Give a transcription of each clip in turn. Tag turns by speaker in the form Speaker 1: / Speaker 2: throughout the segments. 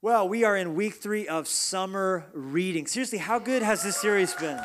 Speaker 1: Well, we are in week three of summer reading. Seriously, how good has this series been?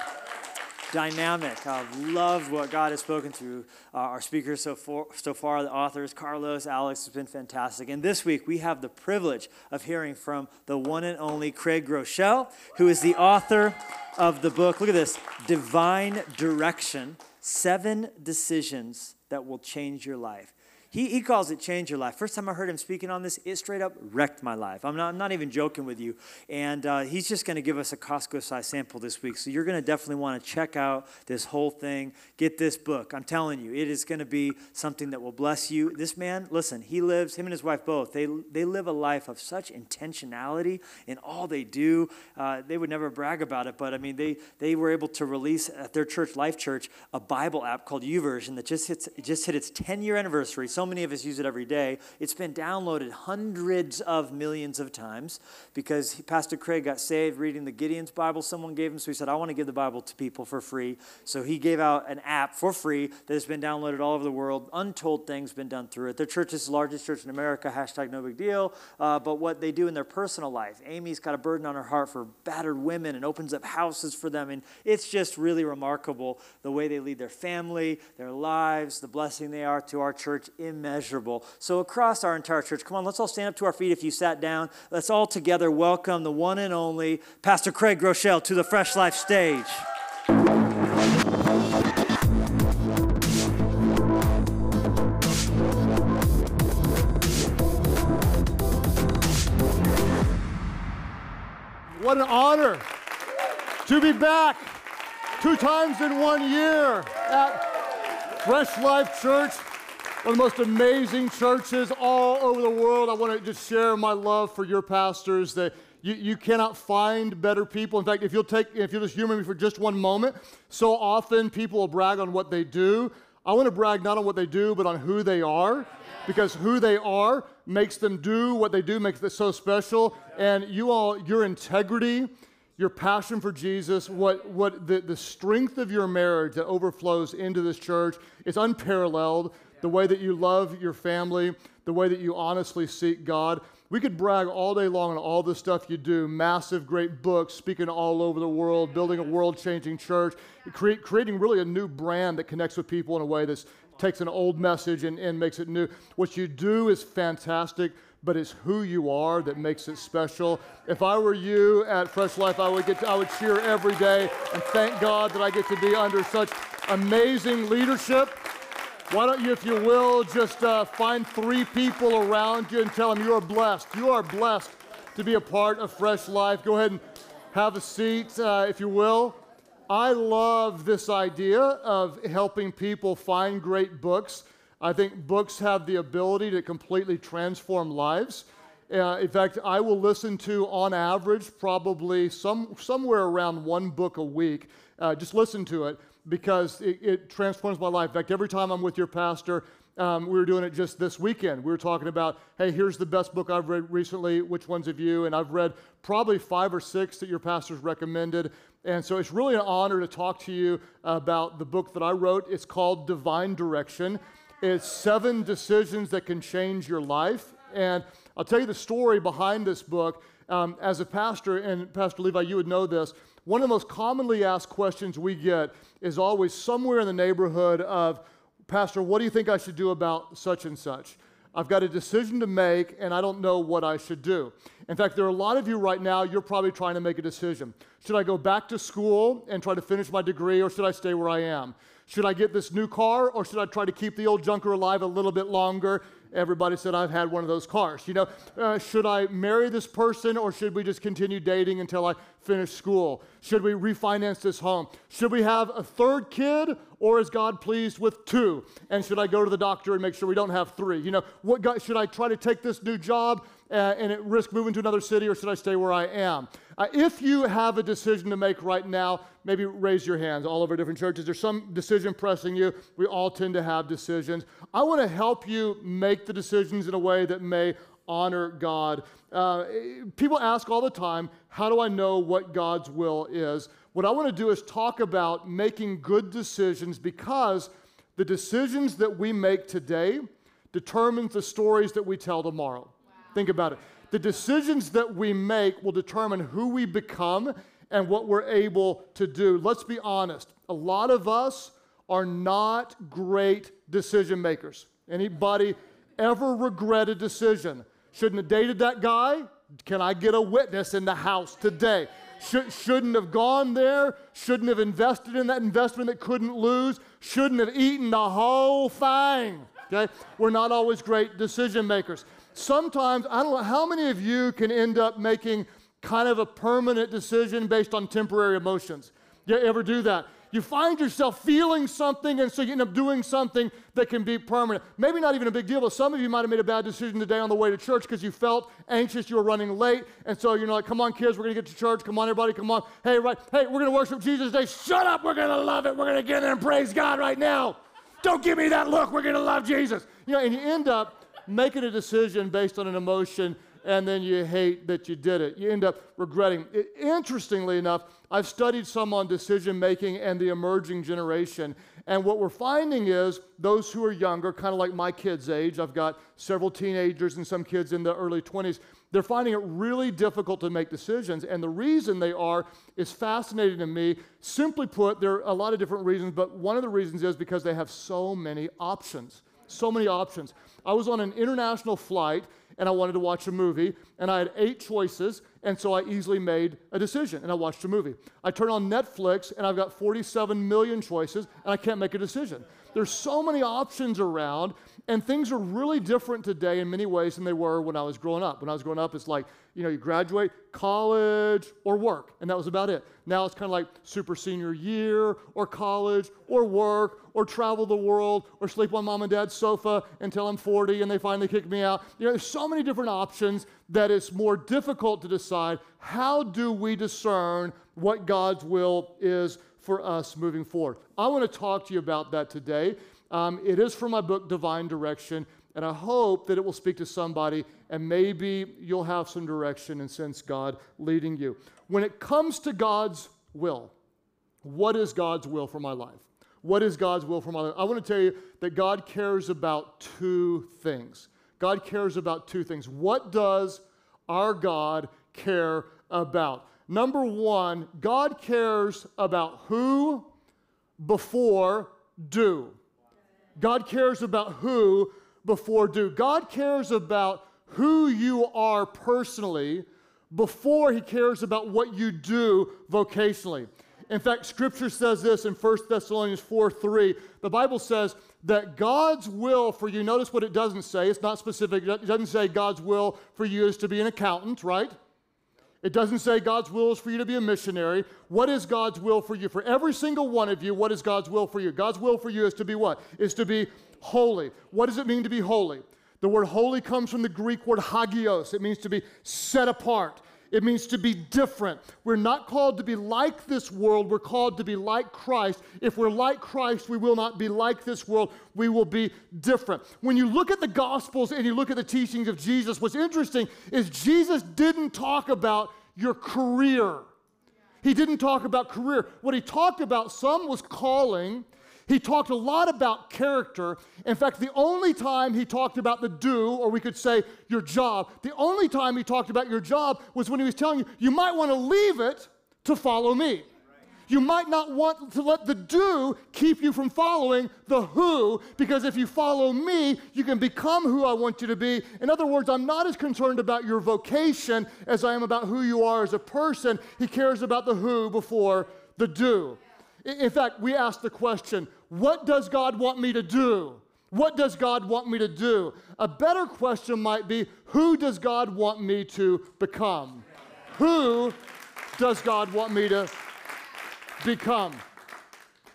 Speaker 1: Dynamic. I've loved what God has spoken through uh, our speakers so far, so far, the authors, Carlos, Alex, has been fantastic. And this week, we have the privilege of hearing from the one and only Craig Groeschel, who is the author of the book, look at this, Divine Direction Seven Decisions That Will Change Your Life. He, he calls it change your life. First time I heard him speaking on this, it straight up wrecked my life. I'm not, I'm not even joking with you. And uh, he's just going to give us a Costco size sample this week. So you're going to definitely want to check out this whole thing. Get this book. I'm telling you, it is going to be something that will bless you. This man, listen, he lives, him and his wife both, they, they live a life of such intentionality in all they do. Uh, they would never brag about it, but I mean, they, they were able to release at their church, Life Church, a Bible app called YouVersion that just, hits, just hit its 10 year anniversary. So many of us use it every day. It's been downloaded hundreds of millions of times because Pastor Craig got saved reading the Gideon's Bible someone gave him. So he said, I want to give the Bible to people for free. So he gave out an app for free that has been downloaded all over the world. Untold things been done through it. Their church is the largest church in America, hashtag no big deal. Uh, but what they do in their personal life, Amy's got a burden on her heart for battered women and opens up houses for them. And it's just really remarkable the way they lead their family, their lives, the blessing they are to our church, immeasurable so, across our entire church, come on, let's all stand up to our feet if you sat down. Let's all together welcome the one and only Pastor Craig Groeschel to the Fresh Life stage.
Speaker 2: What an honor to be back two times in one year at Fresh Life Church one of the most amazing churches all over the world. I want to just share my love for your pastors that you, you cannot find better people. In fact, if you'll take, if you'll just humor me for just one moment, so often people will brag on what they do. I want to brag not on what they do, but on who they are, because who they are makes them do what they do, makes it so special. And you all, your integrity, your passion for Jesus, what, what the, the strength of your marriage that overflows into this church is unparalleled the way that you love your family, the way that you honestly seek God. We could brag all day long on all the stuff you do massive, great books, speaking all over the world, building a world changing church, creating really a new brand that connects with people in a way that takes an old message and, and makes it new. What you do is fantastic but it's who you are that makes it special. If I were you at Fresh Life, I would get to, I would cheer every day and thank God that I get to be under such amazing leadership. Why don't you, if you will, just uh, find three people around you and tell them you are blessed. You are blessed to be a part of Fresh Life. Go ahead and have a seat, uh, if you will. I love this idea of helping people find great books. I think books have the ability to completely transform lives. Uh, in fact, I will listen to, on average, probably some, somewhere around one book a week. Uh, just listen to it because it, it, transforms my life. In fact, every time I'm with your pastor, um, we were doing it just this weekend. We were talking about, hey, here's the best book I've read recently. Which ones have you? And I've read probably five or six that your pastor's recommended. And so it's really an honor to talk to you about the book that I wrote. It's called Divine Direction. It's seven decisions that can change your life. And I'll tell you the story behind this book. Um, as a pastor, and Pastor Levi, you would know this, one of the most commonly asked questions we get is always somewhere in the neighborhood of, Pastor, what do you think I should do about such and such? I've got a decision to make and I don't know what I should do. In fact, there are a lot of you right now, you're probably trying to make a decision. Should I go back to school and try to finish my degree or should I stay where I am? Should I get this new car or should I try to keep the old junker alive a little bit longer everybody said, I've had one of those cars. You know, uh, should I marry this person or should we just continue dating until I finish school? Should we refinance this home? Should we have a third kid or is God pleased with two? And should I go to the doctor and make sure we don't have three? You know, what God, should I try to take this new job uh, and risk moving to another city or should I stay where I am? Uh, if you have a decision to make right now, maybe raise your hands all over different churches. There's some decision pressing you. We all tend to have decisions. I want to help you make the decisions in a way that may honor God. Uh, people ask all the time, how do I know what God's will is? What I want to do is talk about making good decisions because the decisions that we make today determines the stories that we tell tomorrow. Think about it. the decisions that we make will determine who we become and what we're able to do. Let's be honest. A lot of us are not great decision makers. Anybody ever regret a decision? Shouldn't have dated that guy? Can I get a witness in the house today? Should, shouldn't have gone there, shouldn't have invested in that investment that couldn't lose, shouldn't have eaten the whole thing. Okay? We're not always great decision makers. Sometimes, I don't know how many of you can end up making kind of a permanent decision based on temporary emotions. You ever do that? you find yourself feeling something, and so you end up doing something that can be permanent. Maybe not even a big deal, but some of you might have made a bad decision today on the way to church because you felt anxious, you were running late, and so you're like, come on, kids, we're gonna get to church. Come on, everybody, come on. Hey, right, hey, we're gonna worship Jesus today. Shut up, we're gonna love it. We're gonna get in and praise God right now. Don't give me that look, we're gonna love Jesus. You know, and you end up making a decision based on an emotion and then you hate that you did it. You end up regretting. It, interestingly enough, I've studied some on decision making and the emerging generation. And what we're finding is those who are younger, kind of like my kids' age, I've got several teenagers and some kids in the early 20s, they're finding it really difficult to make decisions. And the reason they are is fascinating to me. Simply put, there are a lot of different reasons, but one of the reasons is because they have so many options. So many options. I was on an international flight and I wanted to watch a movie, and I had eight choices, and so I easily made a decision and I watched a movie. I turn on Netflix and I've got 47 million choices, and I can't make a decision. There's so many options around, and things are really different today in many ways than they were when I was growing up. When I was growing up, it's like, you know, you graduate, college, or work, and that was about it. Now it's kind of like super senior year, or college, or work, or travel the world, or sleep on mom and dad's sofa until I'm 40 and they finally kick me out. You know, there's so many different options that it's more difficult to decide how do we discern what God's will is for us moving forward. I want to talk to you about that today. Um, it is from my book, Divine Direction, and I hope that it will speak to somebody and maybe you'll have some direction and sense God leading you. When it comes to God's will, what is God's will for my life? What is God's will for my life? I want to tell you that God cares about two things. God cares about two things. What does our God care about? Number one, God cares about who before do. God cares about who before do. God cares about who you are personally before he cares about what you do vocationally. In fact, scripture says this in 1 Thessalonians 4 3. The Bible says that God's will for you, notice what it doesn't say, it's not specific. It doesn't say God's will for you is to be an accountant, right? It doesn't say God's will is for you to be a missionary. What is God's will for you? For every single one of you, what is God's will for you? God's will for you is to be what? Is to be holy. What does it mean to be holy? The word holy comes from the Greek word hagios. It means to be set apart. It means to be different. We're not called to be like this world. We're called to be like Christ. If we're like Christ, we will not be like this world. We will be different. When you look at the Gospels and you look at the teachings of Jesus, what's interesting is Jesus didn't talk about your career. He didn't talk about career. What he talked about, some was calling, he talked a lot about character. In fact, the only time he talked about the do, or we could say your job, the only time he talked about your job was when he was telling you, you might want to leave it to follow me. You might not want to let the do keep you from following the who, because if you follow me, you can become who I want you to be. In other words, I'm not as concerned about your vocation as I am about who you are as a person. He cares about the who before the do. In fact, we ask the question what does God want me to do? What does God want me to do? A better question might be who does God want me to become? Who does God want me to become?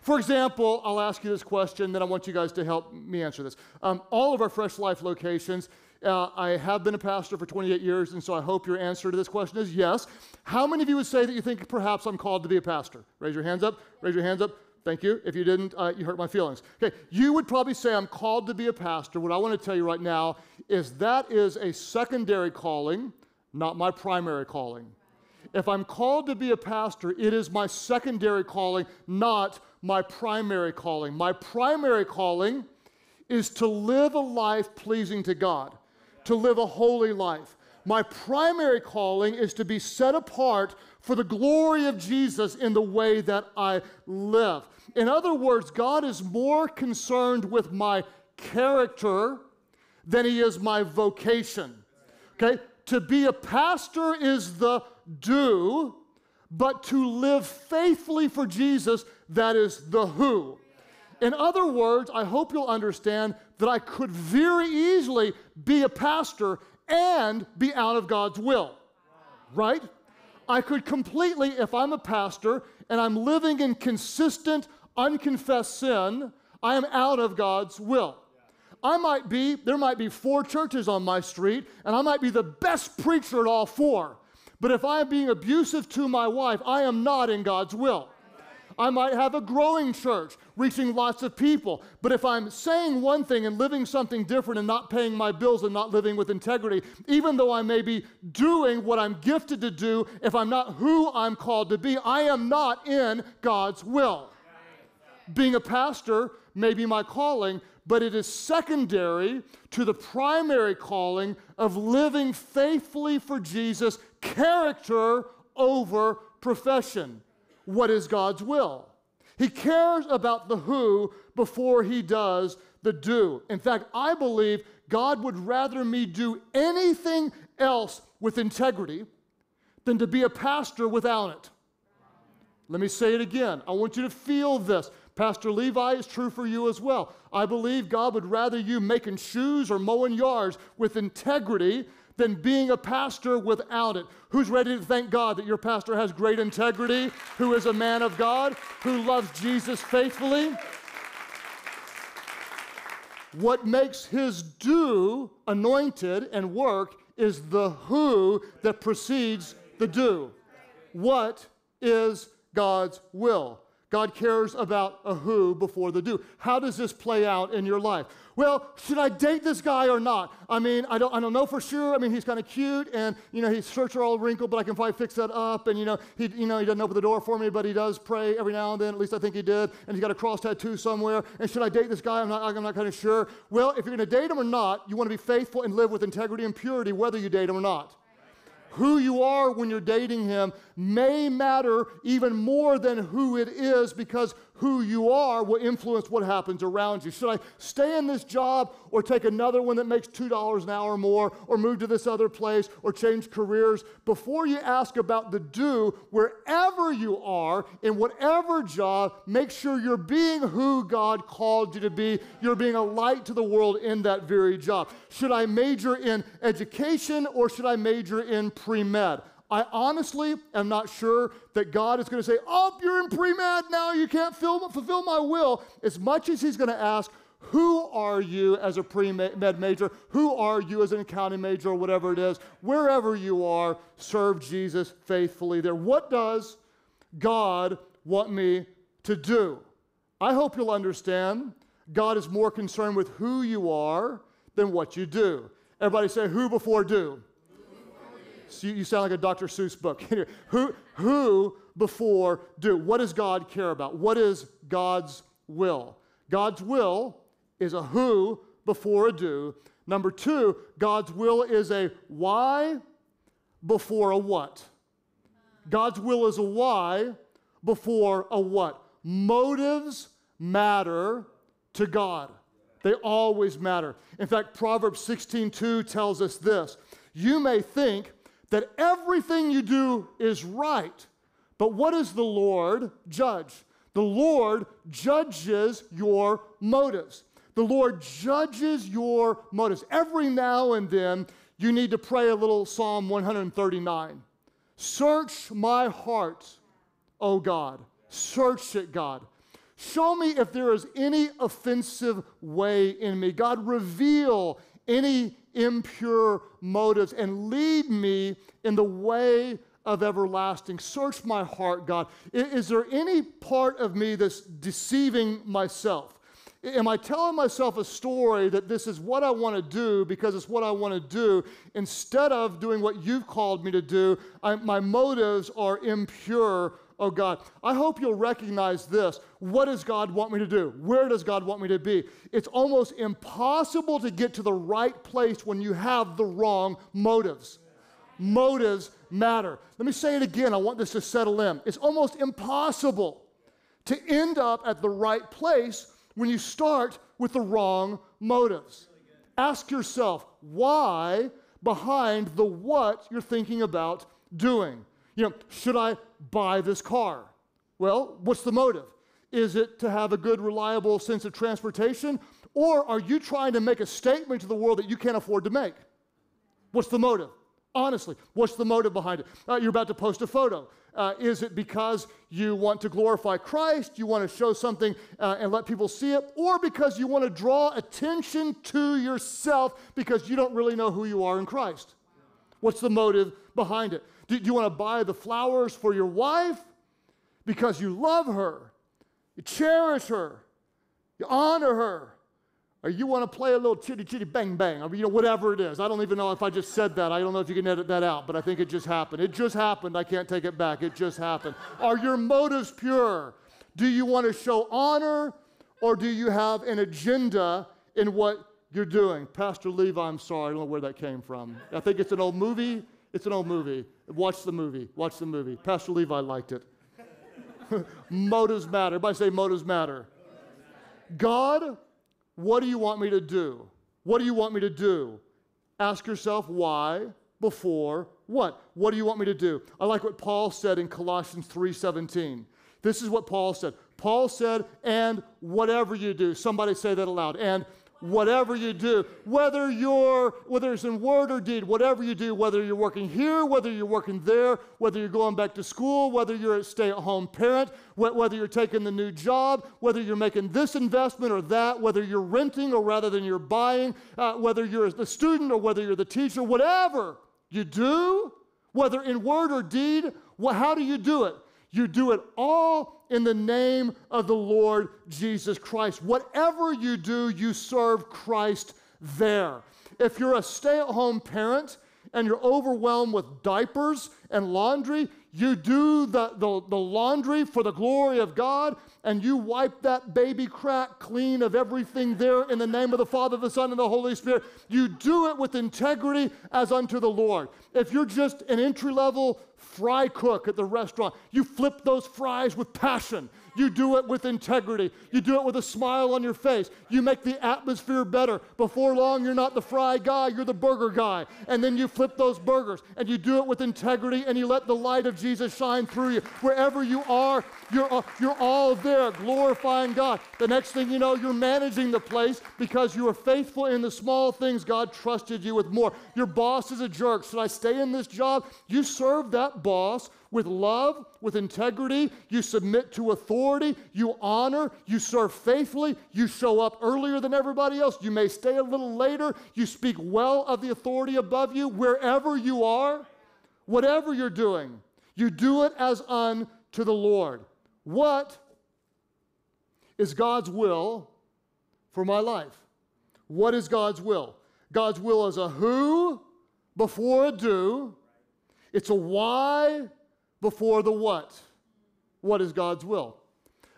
Speaker 2: For example, I'll ask you this question, then I want you guys to help me answer this. Um, all of our Fresh Life locations uh, I have been a pastor for 28 years, and so I hope your answer to this question is yes. How many of you would say that you think perhaps I'm called to be a pastor? Raise your hands up. Raise your hands up. Thank you. If you didn't, uh, you hurt my feelings. Okay, you would probably say I'm called to be a pastor. What I want to tell you right now is that is a secondary calling, not my primary calling. If I'm called to be a pastor, it is my secondary calling, not my primary calling. My primary calling is to live a life pleasing to God to live a holy life. My primary calling is to be set apart for the glory of Jesus in the way that I live. In other words, God is more concerned with my character than he is my vocation. Okay? To be a pastor is the do, but to live faithfully for Jesus, that is the who. In other words, I hope you'll understand that I could very easily be a pastor and be out of God's will. Right? I could completely, if I'm a pastor and I'm living in consistent, unconfessed sin, I am out of God's will. I might be, there might be four churches on my street, and I might be the best preacher at all four. But if I am being abusive to my wife, I am not in God's will. I might have a growing church, reaching lots of people. But if I'm saying one thing and living something different and not paying my bills and not living with integrity, even though I may be doing what I'm gifted to do, if I'm not who I'm called to be, I am not in God's will. Being a pastor may be my calling, but it is secondary to the primary calling of living faithfully for Jesus, character over profession. What is God's will? He cares about the who before he does the do. In fact, I believe God would rather me do anything else with integrity than to be a pastor without it. Let me say it again. I want you to feel this. Pastor Levi is true for you as well. I believe God would rather you making shoes or mowing yards with integrity than being a pastor without it. Who's ready to thank God that your pastor has great integrity, who is a man of God, who loves Jesus faithfully? What makes his do anointed and work is the who that precedes the do. What is God's will? God cares about a who before the do. How does this play out in your life? Well, should I date this guy or not? I mean, I don't, I don't know for sure. I mean, he's kind of cute, and you know, his shirts are all wrinkled, but I can probably fix that up. And you know, he, you know, he doesn't open the door for me, but he does pray every now and then. At least I think he did. And he's got a cross tattoo somewhere. And should I date this guy? I'm not, I'm not kind of sure. Well, if you're going to date him or not, you want to be faithful and live with integrity and purity, whether you date him or not who you are when you're dating him may matter even more than who it is because who you are will influence what happens around you. Should I stay in this job or take another one that makes $2 an hour more or move to this other place or change careers? Before you ask about the do, wherever you are, in whatever job, make sure you're being who God called you to be. You're being a light to the world in that very job. Should I major in education or should I major in pre med? I honestly am not sure that God is going to say, Oh, you're in pre med now, you can't fulfill my will, as much as He's going to ask, Who are you as a pre med major? Who are you as an accounting major or whatever it is? Wherever you are, serve Jesus faithfully there. What does God want me to do? I hope you'll understand God is more concerned with who you are than what you do. Everybody say, Who before do? You sound like a Dr. Seuss book. who, who before do? What does God care about? What is God's will? God's will is a who before a do. Number two, God's will is a why before a what. God's will is a why before a what. Motives matter to God. They always matter. In fact, Proverbs 16:2 tells us this. You may think that everything you do is right. But what does the Lord judge? The Lord judges your motives. The Lord judges your motives. Every now and then, you need to pray a little Psalm 139. Search my heart, O God. Search it, God. Show me if there is any offensive way in me. God, reveal any impure motives and lead me in the way of everlasting. Search my heart, God. Is there any part of me that's deceiving myself? Am I telling myself a story that this is what I want to do because it's what I want to do instead of doing what you've called me to do? I, my motives are impure oh God. I hope you'll recognize this. What does God want me to do? Where does God want me to be? It's almost impossible to get to the right place when you have the wrong motives. motives matter. Let me say it again. I want this to settle in. It's almost impossible to end up at the right place when you start with the wrong motives. Ask yourself why behind the what you're thinking about doing. You know, should I buy this car? Well, what's the motive? Is it to have a good, reliable sense of transportation? Or are you trying to make a statement to the world that you can't afford to make? What's the motive? Honestly, what's the motive behind it? Uh, you're about to post a photo. Uh, is it because you want to glorify Christ, you want to show something uh, and let people see it, or because you want to draw attention to yourself because you don't really know who you are in Christ? What's the motive behind it? Do, do you want to buy the flowers for your wife because you love her, you cherish her, you honor her? or you want to play a little chitty chitty bang bang, or you know, whatever it is. I don't even know if I just said that. I don't know if you can edit that out, but I think it just happened. It just happened. I can't take it back. It just happened. Are your motives pure? Do you want to show honor, or do you have an agenda in what you're doing? Pastor Levi, I'm sorry, I don't know where that came from. I think it's an old movie. It's an old movie. Watch the movie. Watch the movie. Pastor Levi liked it. motives matter. Everybody say motives matter. God what do you want me to do? What do you want me to do? Ask yourself why before what? What do you want me to do? I like what Paul said in Colossians 3:17. This is what Paul said. Paul said, "And whatever you do." Somebody say that aloud. And whatever you do, whether you're whether it's in word or deed, whatever you do, whether you're working here, whether you're working there, whether you're going back to school, whether you're a stay-at-home parent, whether you're taking the new job, whether you're making this investment or that, whether you're renting or rather than you're buying, uh, whether you're the student or whether you're the teacher, whatever you do, whether in word or deed, well, how do you do it? You do it all in the name of the Lord Jesus Christ. Whatever you do, you serve Christ there. If you're a stay at home parent and you're overwhelmed with diapers and laundry, you do the, the, the, laundry for the glory of God and you wipe that baby crack clean of everything there in the name of the Father, the Son, and the Holy Spirit. You do it with integrity as unto the Lord. If you're just an entry level fry cook at the restaurant. You flip those fries with passion. You do it with integrity. You do it with a smile on your face. You make the atmosphere better. Before long, you're not the fry guy, you're the burger guy. And then you flip those burgers and you do it with integrity and you let the light of Jesus shine through you. Wherever you are, you're, uh, you're all there glorifying God. The next thing you know, you're managing the place because you are faithful in the small things God trusted you with more. Your boss is a jerk. Should I stay in this job? You serve that boss with love, with integrity. You submit to authority. You honor. You serve faithfully. You show up earlier than everybody else. You may stay a little later. You speak well of the authority above you wherever you are, whatever you're doing. You do it as unto the Lord. What is God's will for my life? What is God's will? God's will is a who before a do. It's a why before the what. What is God's will?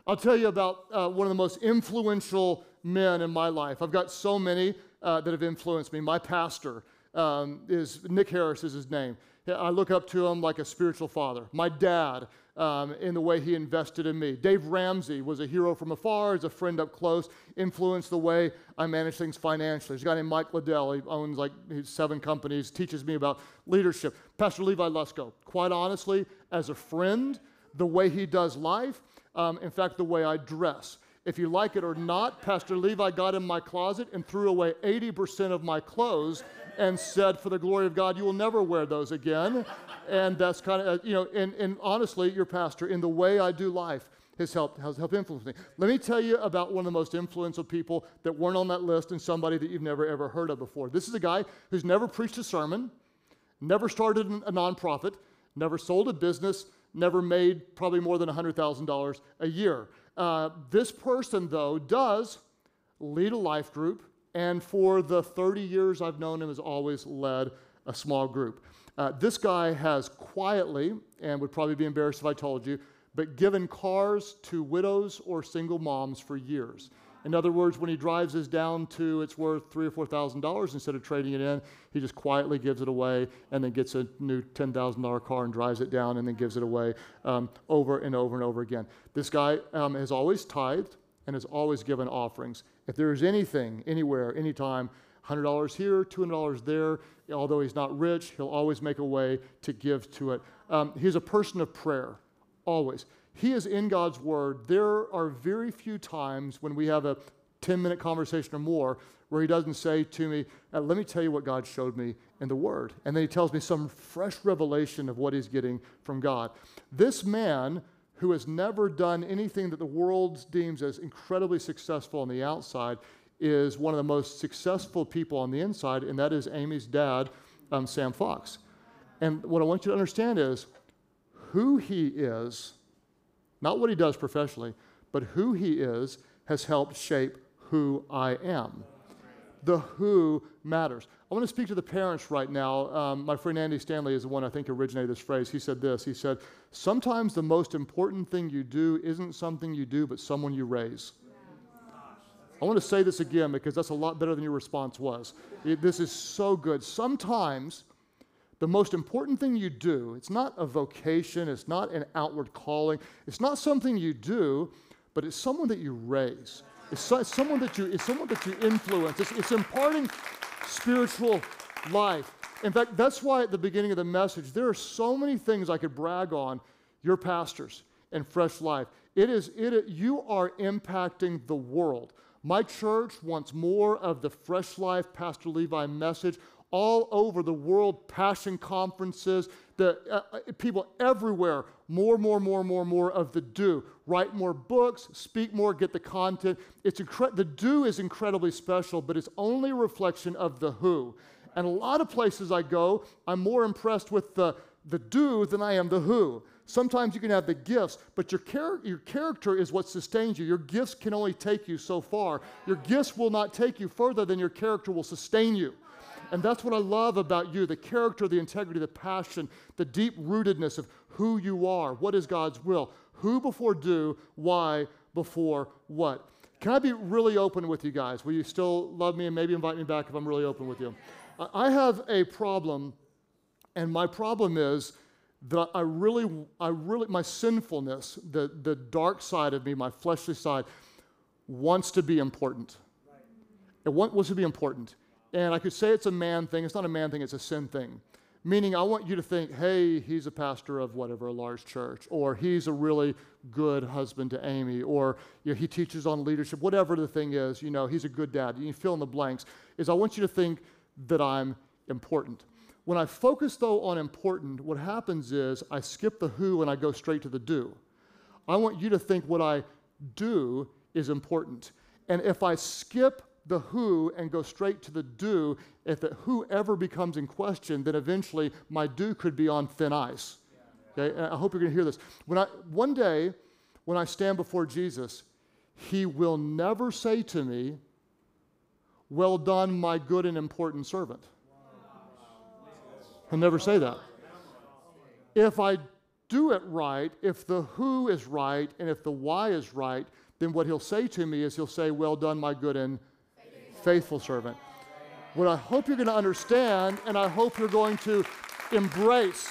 Speaker 2: I'll tell you about uh, one of the most influential men in my life. I've got so many uh, that have influenced me. My pastor um, is Nick Harris is his name. I look up to him like a spiritual father. My dad, um, in the way he invested in me. Dave Ramsey was a hero from afar, is a friend up close, influenced the way I manage things financially. There's a guy named Mike Liddell. He owns like seven companies, teaches me about leadership. Pastor Levi Lusko, quite honestly, as a friend, the way he does life, um, in fact, the way I dress. If you like it or not, Pastor Levi got in my closet and threw away 80% of my clothes and said, For the glory of God, you will never wear those again. And that's kind of, uh, you know, and, and honestly, your pastor, in the way I do life, has helped, has helped influence me. Let me tell you about one of the most influential people that weren't on that list and somebody that you've never ever heard of before. This is a guy who's never preached a sermon, never started a nonprofit, never sold a business, never made probably more than $100,000 a year. Uh, this person, though, does lead a life group, and for the 30 years I've known him, has always led a small group. Uh, this guy has quietly, and would probably be embarrassed if I told you, but given cars to widows or single moms for years. In other words, when he drives this down to it's worth three or four thousand dollars, instead of trading it in, he just quietly gives it away and then gets a new ten thousand dollar car and drives it down and then gives it away um, over and over and over again. This guy um, has always tithed and has always given offerings. If there is anything, anywhere, anytime, $100 here, $200 there, although he's not rich, he'll always make a way to give to it. Um, he's a person of prayer, always. He is in God's Word. There are very few times when we have a 10 minute conversation or more where he doesn't say to me, uh, Let me tell you what God showed me in the Word. And then he tells me some fresh revelation of what he's getting from God. This man who has never done anything that the world deems as incredibly successful on the outside is one of the most successful people on the inside, and that is Amy's dad, um, Sam Fox. And what I want you to understand is who he is not what he does professionally, but who he is has helped shape who I am. The who matters. I want to speak to the parents right now. Um, my friend Andy Stanley is the one I think originated this phrase. He said this He said, Sometimes the most important thing you do isn't something you do, but someone you raise. I want to say this again because that's a lot better than your response was. It, this is so good. Sometimes the most important thing you do, it's not a vocation, it's not an outward calling, it's not something you do, but it's someone that you raise. It's, so, it's someone that you it's someone that you influence. It's, it's imparting spiritual life. In fact, that's why at the beginning of the message, there are so many things I could brag on your pastors and Fresh Life. It is it you are impacting the world. My church wants more of the Fresh Life Pastor Levi message all over the world, passion conferences, the, uh, uh, people everywhere, more, more, more, more, more of the do. Write more books, speak more, get the content. It's incre- the do is incredibly special, but it's only a reflection of the who. And a lot of places I go, I'm more impressed with the, the do than I am the who. Sometimes you can have the gifts, but your, char- your character is what sustains you. Your gifts can only take you so far. Your gifts will not take you further than your character will sustain you. And that's what I love about you the character, the integrity, the passion, the deep rootedness of who you are. What is God's will? Who before do, why before what? Can I be really open with you guys? Will you still love me and maybe invite me back if I'm really open with you? I have a problem, and my problem is that I really, I really, my sinfulness, the, the dark side of me, my fleshly side, wants to be important. It wants to be important. And I could say it's a man thing. It's not a man thing, it's a sin thing. Meaning, I want you to think, hey, he's a pastor of whatever, a large church, or he's a really good husband to Amy, or you know, he teaches on leadership, whatever the thing is, you know, he's a good dad. You fill in the blanks. Is I want you to think that I'm important. When I focus, though, on important, what happens is I skip the who and I go straight to the do. I want you to think what I do is important. And if I skip the who and go straight to the do, if the who ever becomes in question, then eventually my do could be on thin ice. Okay? And I hope you're going to hear this. When I, one day, when I stand before Jesus, he will never say to me, Well done, my good and important servant. He'll never say that. If I do it right, if the who is right, and if the why is right, then what he'll say to me is he'll say, Well done, my good and faithful servant. What I hope you're going to understand, and I hope you're going to embrace,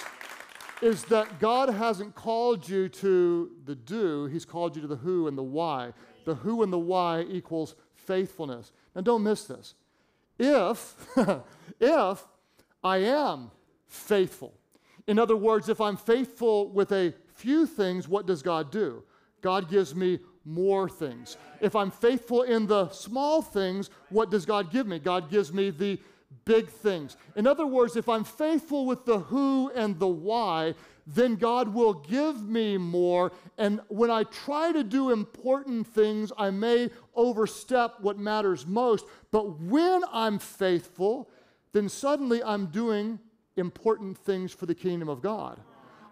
Speaker 2: is that God hasn't called you to the do, He's called you to the who and the why. The who and the why equals faithfulness. Now, don't miss this. If, if I am faithful, in other words, if I'm faithful with a few things, what does God do? God gives me more things. If I'm faithful in the small things, what does God give me? God gives me the big things. In other words, if I'm faithful with the who and the why, then God will give me more. And when I try to do important things, I may overstep what matters most. But when I'm faithful, then suddenly I'm doing important things for the kingdom of God.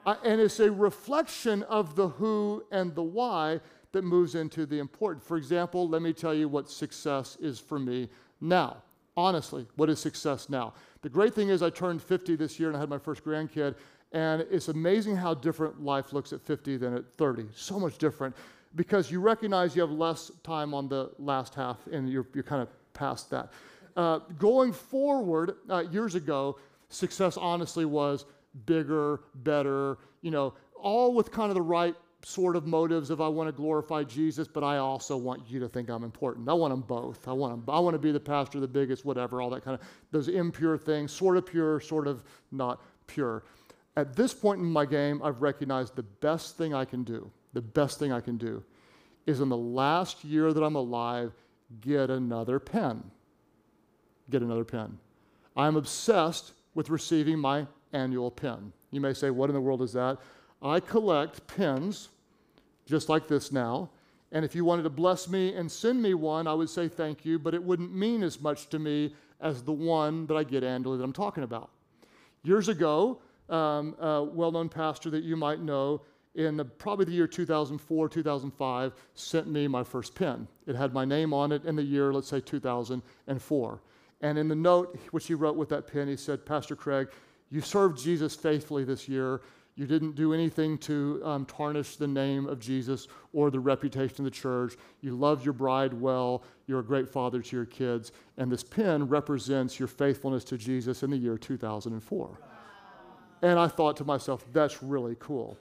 Speaker 2: I, and it's a reflection of the who and the why that moves into the important. For example, let me tell you what success is for me now. Honestly, what is success now? The great thing is, I turned 50 this year and I had my first grandkid, and it's amazing how different life looks at 50 than at 30. So much different. because you recognize you have less time on the last half and you're, you're kind of past that. Uh, going forward, uh, years ago, success honestly was bigger, better, you know, all with kind of the right sort of motives of I want to glorify Jesus, but I also want you to think I'm important. I want them both. I want them, I want to be the pastor, the biggest, whatever, all that kind of those impure things, sort of pure, sort of not pure. At this point in my game, I've recognized the best thing I can do, the best thing I can do is in the last year that I'm alive, get another pen. Get another pen. I'm obsessed with receiving my annual pen. You may say, What in the world is that? I collect pens just like this now. And if you wanted to bless me and send me one, I would say thank you, but it wouldn't mean as much to me as the one that I get annually that I'm talking about. Years ago, um, a well known pastor that you might know in the, probably the year 2004, 2005, sent me my first pen. It had my name on it in the year, let's say 2004. And in the note which he wrote with that pen, he said, Pastor Craig, you served Jesus faithfully this year. You didn't do anything to um, tarnish the name of Jesus or the reputation of the church. You loved your bride well. You're a great father to your kids. And this pen represents your faithfulness to Jesus in the year 2004. And I thought to myself, that's really cool.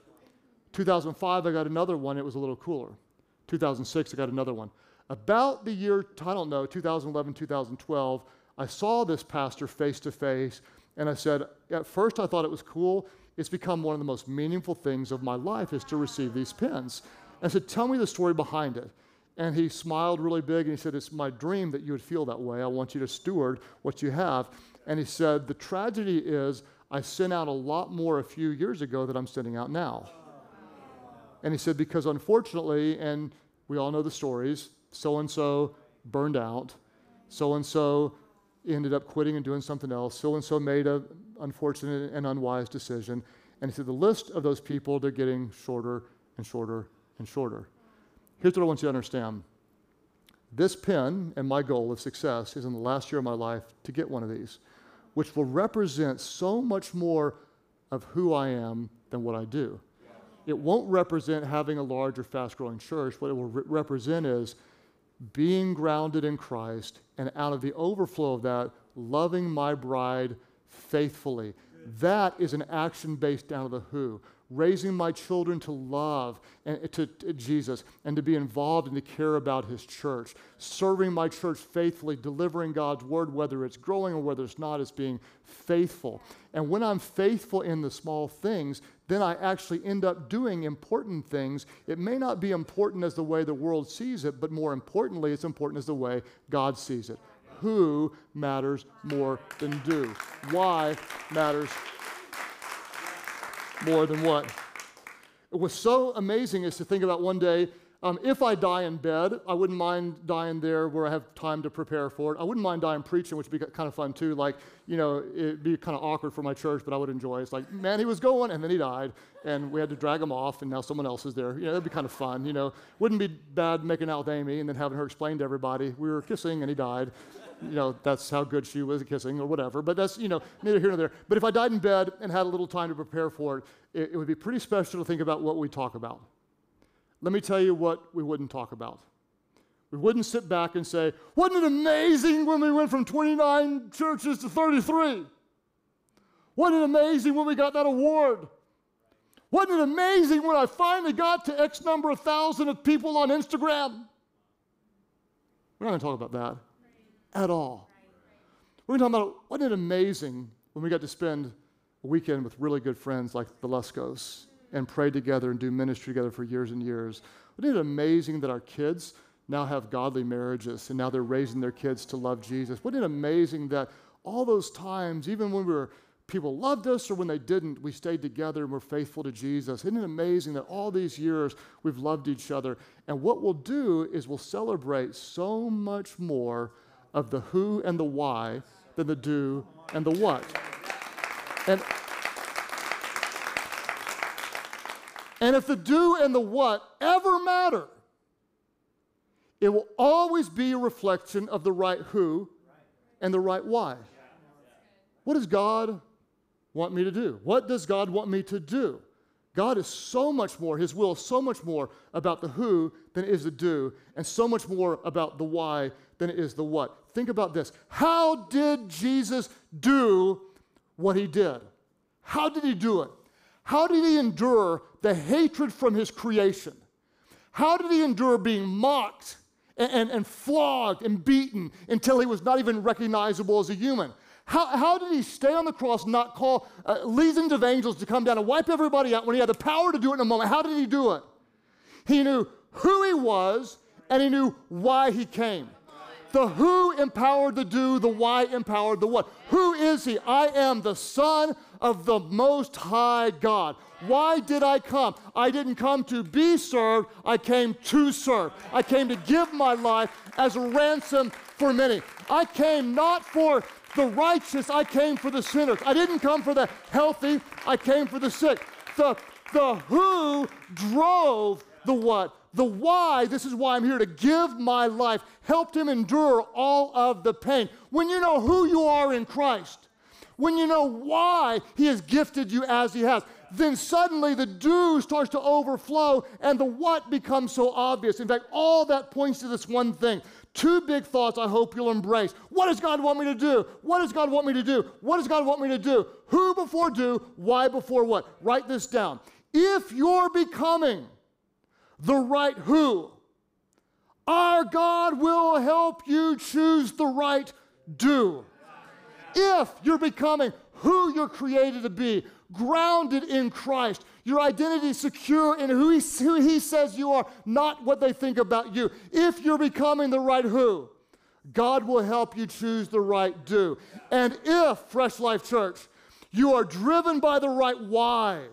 Speaker 2: 2005, I got another one. It was a little cooler. 2006, I got another one. About the year, I don't know, 2011, 2012, I saw this pastor face to face, and I said, at first I thought it was cool it's become one of the most meaningful things of my life is to receive these pins. I said, Tell me the story behind it. And he smiled really big and he said, It's my dream that you would feel that way. I want you to steward what you have. And he said, The tragedy is I sent out a lot more a few years ago than I'm sending out now. And he said, Because unfortunately, and we all know the stories, so and so burned out, so and so ended up quitting and doing something else, so and so made a unfortunate and unwise decision. And said, the list of those people, they're getting shorter and shorter and shorter. Here's what I want you to understand this pen and my goal of success is in the last year of my life to get one of these, which will represent so much more of who I am than what I do. It won't represent having a large or fast growing church. What it will re- represent is being grounded in Christ and out of the overflow of that, loving my bride faithfully. That is an action based down to the who. Raising my children to love and to, to, Jesus and to be involved and to care about his church. Serving my church faithfully, delivering God's word, whether it's growing or whether it's not, is being faithful. And when I'm faithful in the small things, then I actually end up doing important things. It may not be important as the way the world sees it, but more importantly, it's important as the way God sees it who matters more than do. Why matters more than what. It was so amazing is to think about one day um, if I die in bed, I wouldn't mind dying there where I have time to prepare for it. I wouldn't mind dying preaching, which would be kind of fun too. Like, you know, it'd be kind of awkward for my church, but I would enjoy it. It's like, man, he was going and then he died, and we had to drag him off, and now someone else is there. You know, that'd be kind of fun. You know, wouldn't be bad making out with Amy and then having her explain to everybody we were kissing and he died you know, that's how good she was at kissing or whatever. But that's, you know, neither here nor there. But if I died in bed and had a little time to prepare for it, it, it would be pretty special to think about what we talk about. Let me tell you what we wouldn't talk about. We wouldn't sit back and say, Wasn't it amazing when we went from 29 churches to 33? Wasn't it amazing when we got that award? Wasn't it amazing when I finally got to X number of thousand of people on Instagram? We're not going to talk about that at all. We're talking about, wasn't it amazing when we got to spend a weekend with really good friends like the Luskos and pray together and do ministry together for years and years? Wasn't it amazing that our kids now have godly marriages and now they're raising their kids to love Jesus? Wasn't it amazing that all those times, even when we were people loved us or when they didn't, we stayed together and were faithful to Jesus. Isn't it amazing that all these years we've loved each other? And what we'll do is we'll celebrate so much more of the who and the why than the do and the what. And, and if the do and the what ever matter, it will always be a reflection of the right who and the right why. What does God want me to do? What does God want me to do? God is so much more, His will is so much more about the who than it is the do, and so much more about the why than it is the what. Think about this. How did Jesus do what He did? How did He do it? How did He endure the hatred from His creation? How did He endure being mocked and, and, and flogged and beaten until He was not even recognizable as a human? How, how did he stay on the cross, not call uh, legions of angels to come down and wipe everybody out when he had the power to do it in a moment? How did he do it? He knew who he was and he knew why he came. The who empowered the do, the why empowered the what. Who is he? I am the Son of the Most High God. Why did I come? I didn't come to be served, I came to serve. I came to give my life as a ransom for many. I came not for the righteous, I came for the sinners. I didn't come for the healthy, I came for the sick. The, the who drove the what. The why, this is why I'm here to give my life, helped him endure all of the pain. When you know who you are in Christ, when you know why he has gifted you as he has, then suddenly the do starts to overflow and the what becomes so obvious. In fact, all that points to this one thing Two big thoughts I hope you'll embrace. What does God want me to do? What does God want me to do? What does God want me to do? Who before do? Why before what? Write this down. If you're becoming the right who, our God will help you choose the right do. If you're becoming who you're created to be, grounded in Christ, your identity is secure in who he, who he says you are, not what they think about you. If you're becoming the right who, God will help you choose the right do. And if, Fresh Life Church, you are driven by the right why,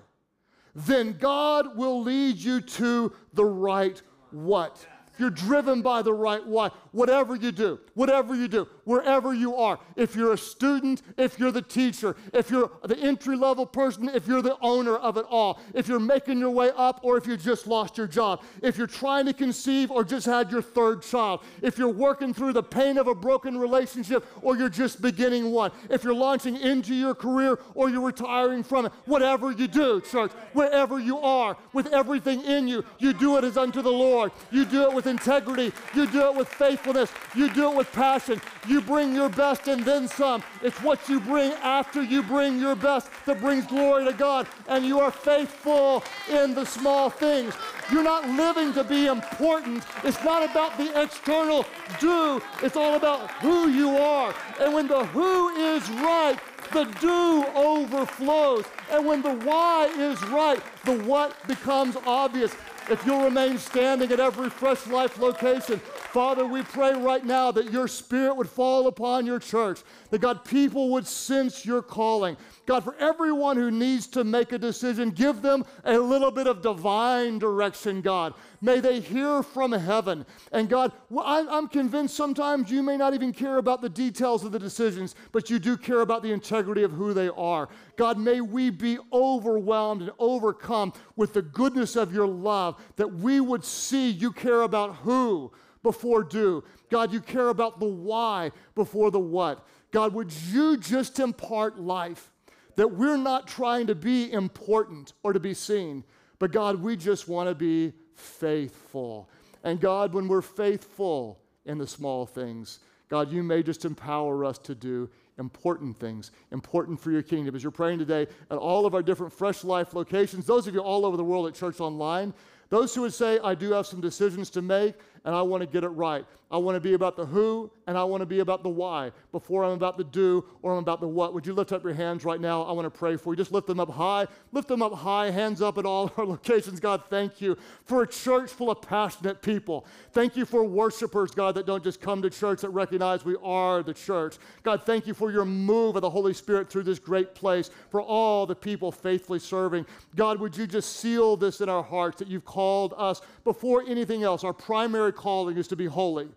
Speaker 2: then God will lead you to the right what If you're driven by the right why. Whatever you do, whatever you do, wherever you are, if you're a student, if you're the teacher, if you're the entry level person, if you're the owner of it all, if you're making your way up or if you just lost your job, if you're trying to conceive or just had your third child, if you're working through the pain of a broken relationship or you're just beginning one, if you're launching into your career or you're retiring from it, whatever you do, church, wherever you are, with everything in you, you do it as unto the Lord. You do it with integrity. You do it with You do it with passion. You bring your best and then some. It's what you bring after you bring your best that brings glory to God. And you are faithful in the small things. You're not living to be important. It's not about the external do, it's all about who you are. And when the who is right, the do overflows. And when the why is right, the what becomes obvious. If you'll remain standing at every Fresh Life location, Father, we pray right now that your spirit would fall upon your church, that God, people would sense your calling. God, for everyone who needs to make a decision, give them a little bit of divine direction, God. May they hear from heaven. And God, I'm convinced sometimes you may not even care about the details of the decisions, but you do care about the integrity of who they are. God, may we be overwhelmed and overcome with the goodness of your love, that we would see you care about who before do. God, you care about the why before the what. God, would you just impart life that we're not trying to be important or to be seen, but God, we just want to be faithful. And God, when we're faithful in the small things, God, you may just empower us to do important things, important for your kingdom. As you're praying today at all of our different Fresh Life locations, those of you all over the world at Church Online, those who would say, I do have some decisions to make, and I want to get it right. I want to be about the who and I want to be about the why before I'm about the do or I'm about the what. Would you lift up your hands right now? I want to pray for you. Just lift them up high. Lift them up high, hands up at all our locations. God, thank you for a church full of passionate people. Thank you for worshipers, God, that don't just come to church that recognize we are the church. God, thank you for your move of the Holy Spirit through this great place, for all the people faithfully serving. God, would you just seal this in our hearts that you've called us before anything else? Our primary calling is to be holy,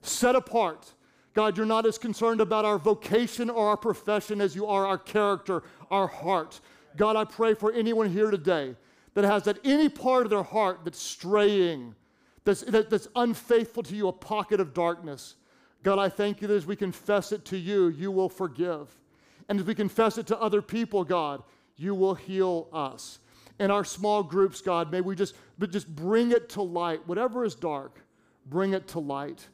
Speaker 2: set apart. God, you're not as concerned about our vocation or our profession as you are our character, our heart. God, I pray for anyone here today that has that any part of their heart that's straying, that's, that, that's unfaithful to you, a pocket of darkness. God, I thank you that as we confess it to you, you will forgive. And as we confess it to other people, God, you will heal us. In our small groups, God, may we just, but just bring it to light. Whatever is dark, bring it to light.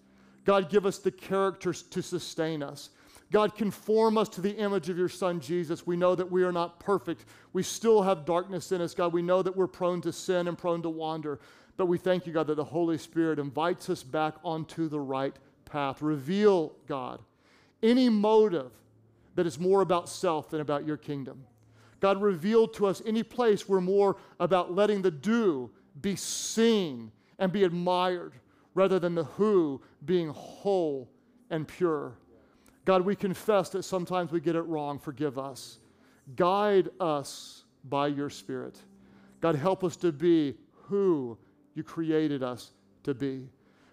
Speaker 2: God, give us the characters to sustain us. God, conform us to the image of your Son, Jesus. We know that we are not perfect. We still have darkness in us, God. We know that we're prone to sin and prone to wander. But we thank you, God, that the Holy Spirit invites us back onto the right path. Reveal, God, any motive that is more about self than about your kingdom. God, reveal to us any place we're more about letting the do be seen and be admired rather than the who being whole and pure. God, we confess that sometimes we get it wrong. Forgive us. Guide us by your Spirit. God, help us to be who you created us to be.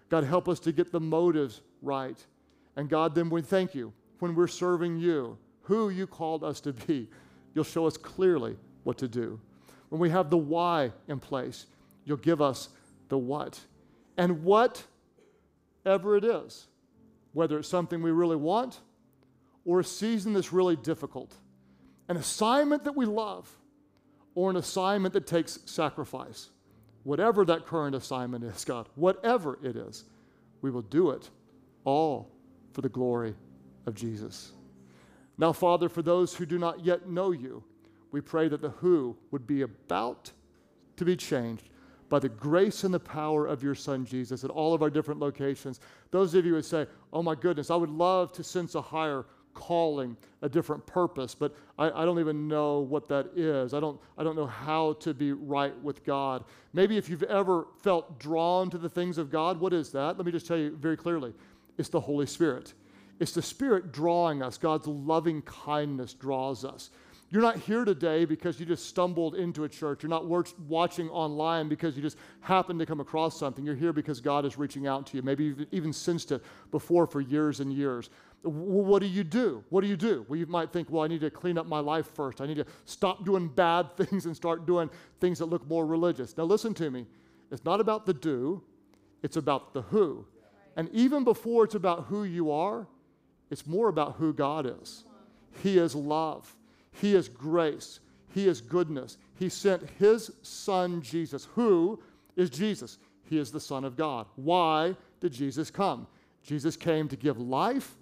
Speaker 2: God, help us to get the motives right. And God, then we thank you when we're serving you, who you called us to be. You'll show us clearly what to do. When we have the why in place, you'll give us the what. And whatever it is, whether it's something we really want or a season that's really difficult, an assignment that we love or an assignment that takes sacrifice, whatever that current assignment is, God, whatever it is, we will do it all for the glory of Jesus. Now, Father, for those who do not yet know you, we pray that the who would be about to be changed by the grace and the power of your Son Jesus at all of our different locations. Those of you who say, Oh my goodness, I would love to sense a higher calling, a different purpose, but I, I, don't even know what that is. I don't, I don't know how to be right with God. Maybe if you've ever felt drawn to the things of God, what is that? Let me just tell you very clearly it's the Holy Spirit. It's the Spirit drawing us. God's loving kindness draws us. You're not here today because you just stumbled into a church. You're not watching online because you just happened to come across something. You're here because God is reaching out to you. Maybe you've even sensed it before for years and years. What do you do? What do you do? Well, you might think, well, I need to clean up my life first. I need to stop doing bad things and start doing things that look more religious. Now, listen to me. It's not about the do, it's about the who. And even before it's about who you are, it's more about who God is. He is love. He is grace. He is goodness. He sent His Son, Jesus. Who is Jesus? He is the Son of God. Why did Jesus come? Jesus came to give life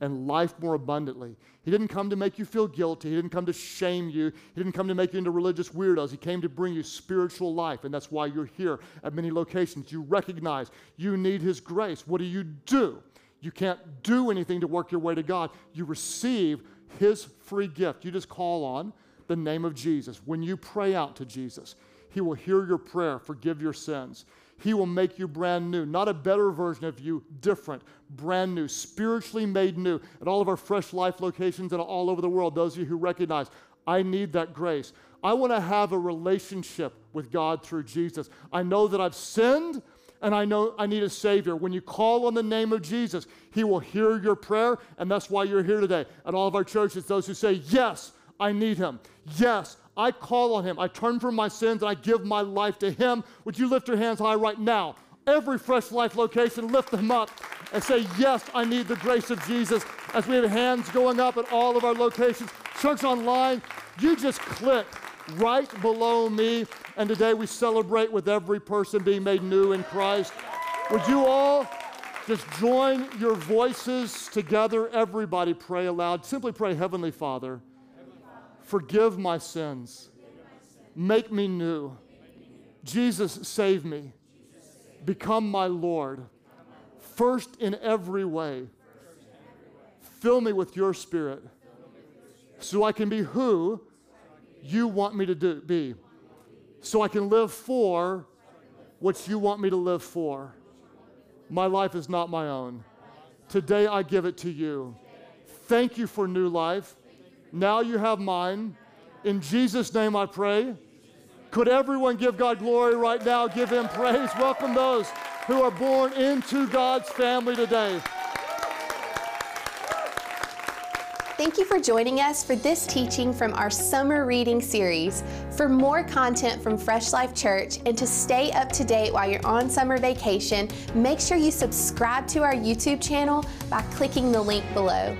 Speaker 2: and life more abundantly. He didn't come to make you feel guilty. He didn't come to shame you. He didn't come to make you into religious weirdos. He came to bring you spiritual life, and that's why you're here at many locations. You recognize you need His grace. What do you do? You can't do anything to work your way to God. You receive his free gift. You just call on the name of Jesus. When you pray out to Jesus, He will hear your prayer, forgive your sins. He will make you brand new, not a better version of you, different, brand new, spiritually made new. At all of our fresh life locations and all over the world, those of you who recognize, I need that grace. I want to have a relationship with God through Jesus. I know that I've sinned and I know I need a Savior. When you call on the name of Jesus, He will hear your prayer, and that's why you're here today. At all of our churches, those who say, Yes, I need Him. Yes, I call on Him. I turn from my sins and I give my life to Him. Would you lift your hands high right now? Every Fresh Life location, lift them up and say, Yes, I need the grace of Jesus. As we have hands going up at all of our locations, church online, you just click right below me. And today we celebrate with every person being made new in Christ. Would you all just join your voices together? Everybody pray aloud. Simply pray, Heavenly Father, forgive my sins, make me new. Jesus, save me. Become my Lord. First in every way. Fill me with your spirit so I can be who you want me to do, be so I can live for what you want me to live for. My life is not my own. Today I give it to you. Thank you for new life. Now you have mine. In Jesus' name I pray. Could everyone give God glory right now? Give him praise. Welcome those who are born into God's family today.
Speaker 3: Thank you for joining us for this teaching from our summer reading series. For more content from Fresh Life Church and to stay up to date while you're on summer vacation, make sure you subscribe to our YouTube channel by clicking the link below.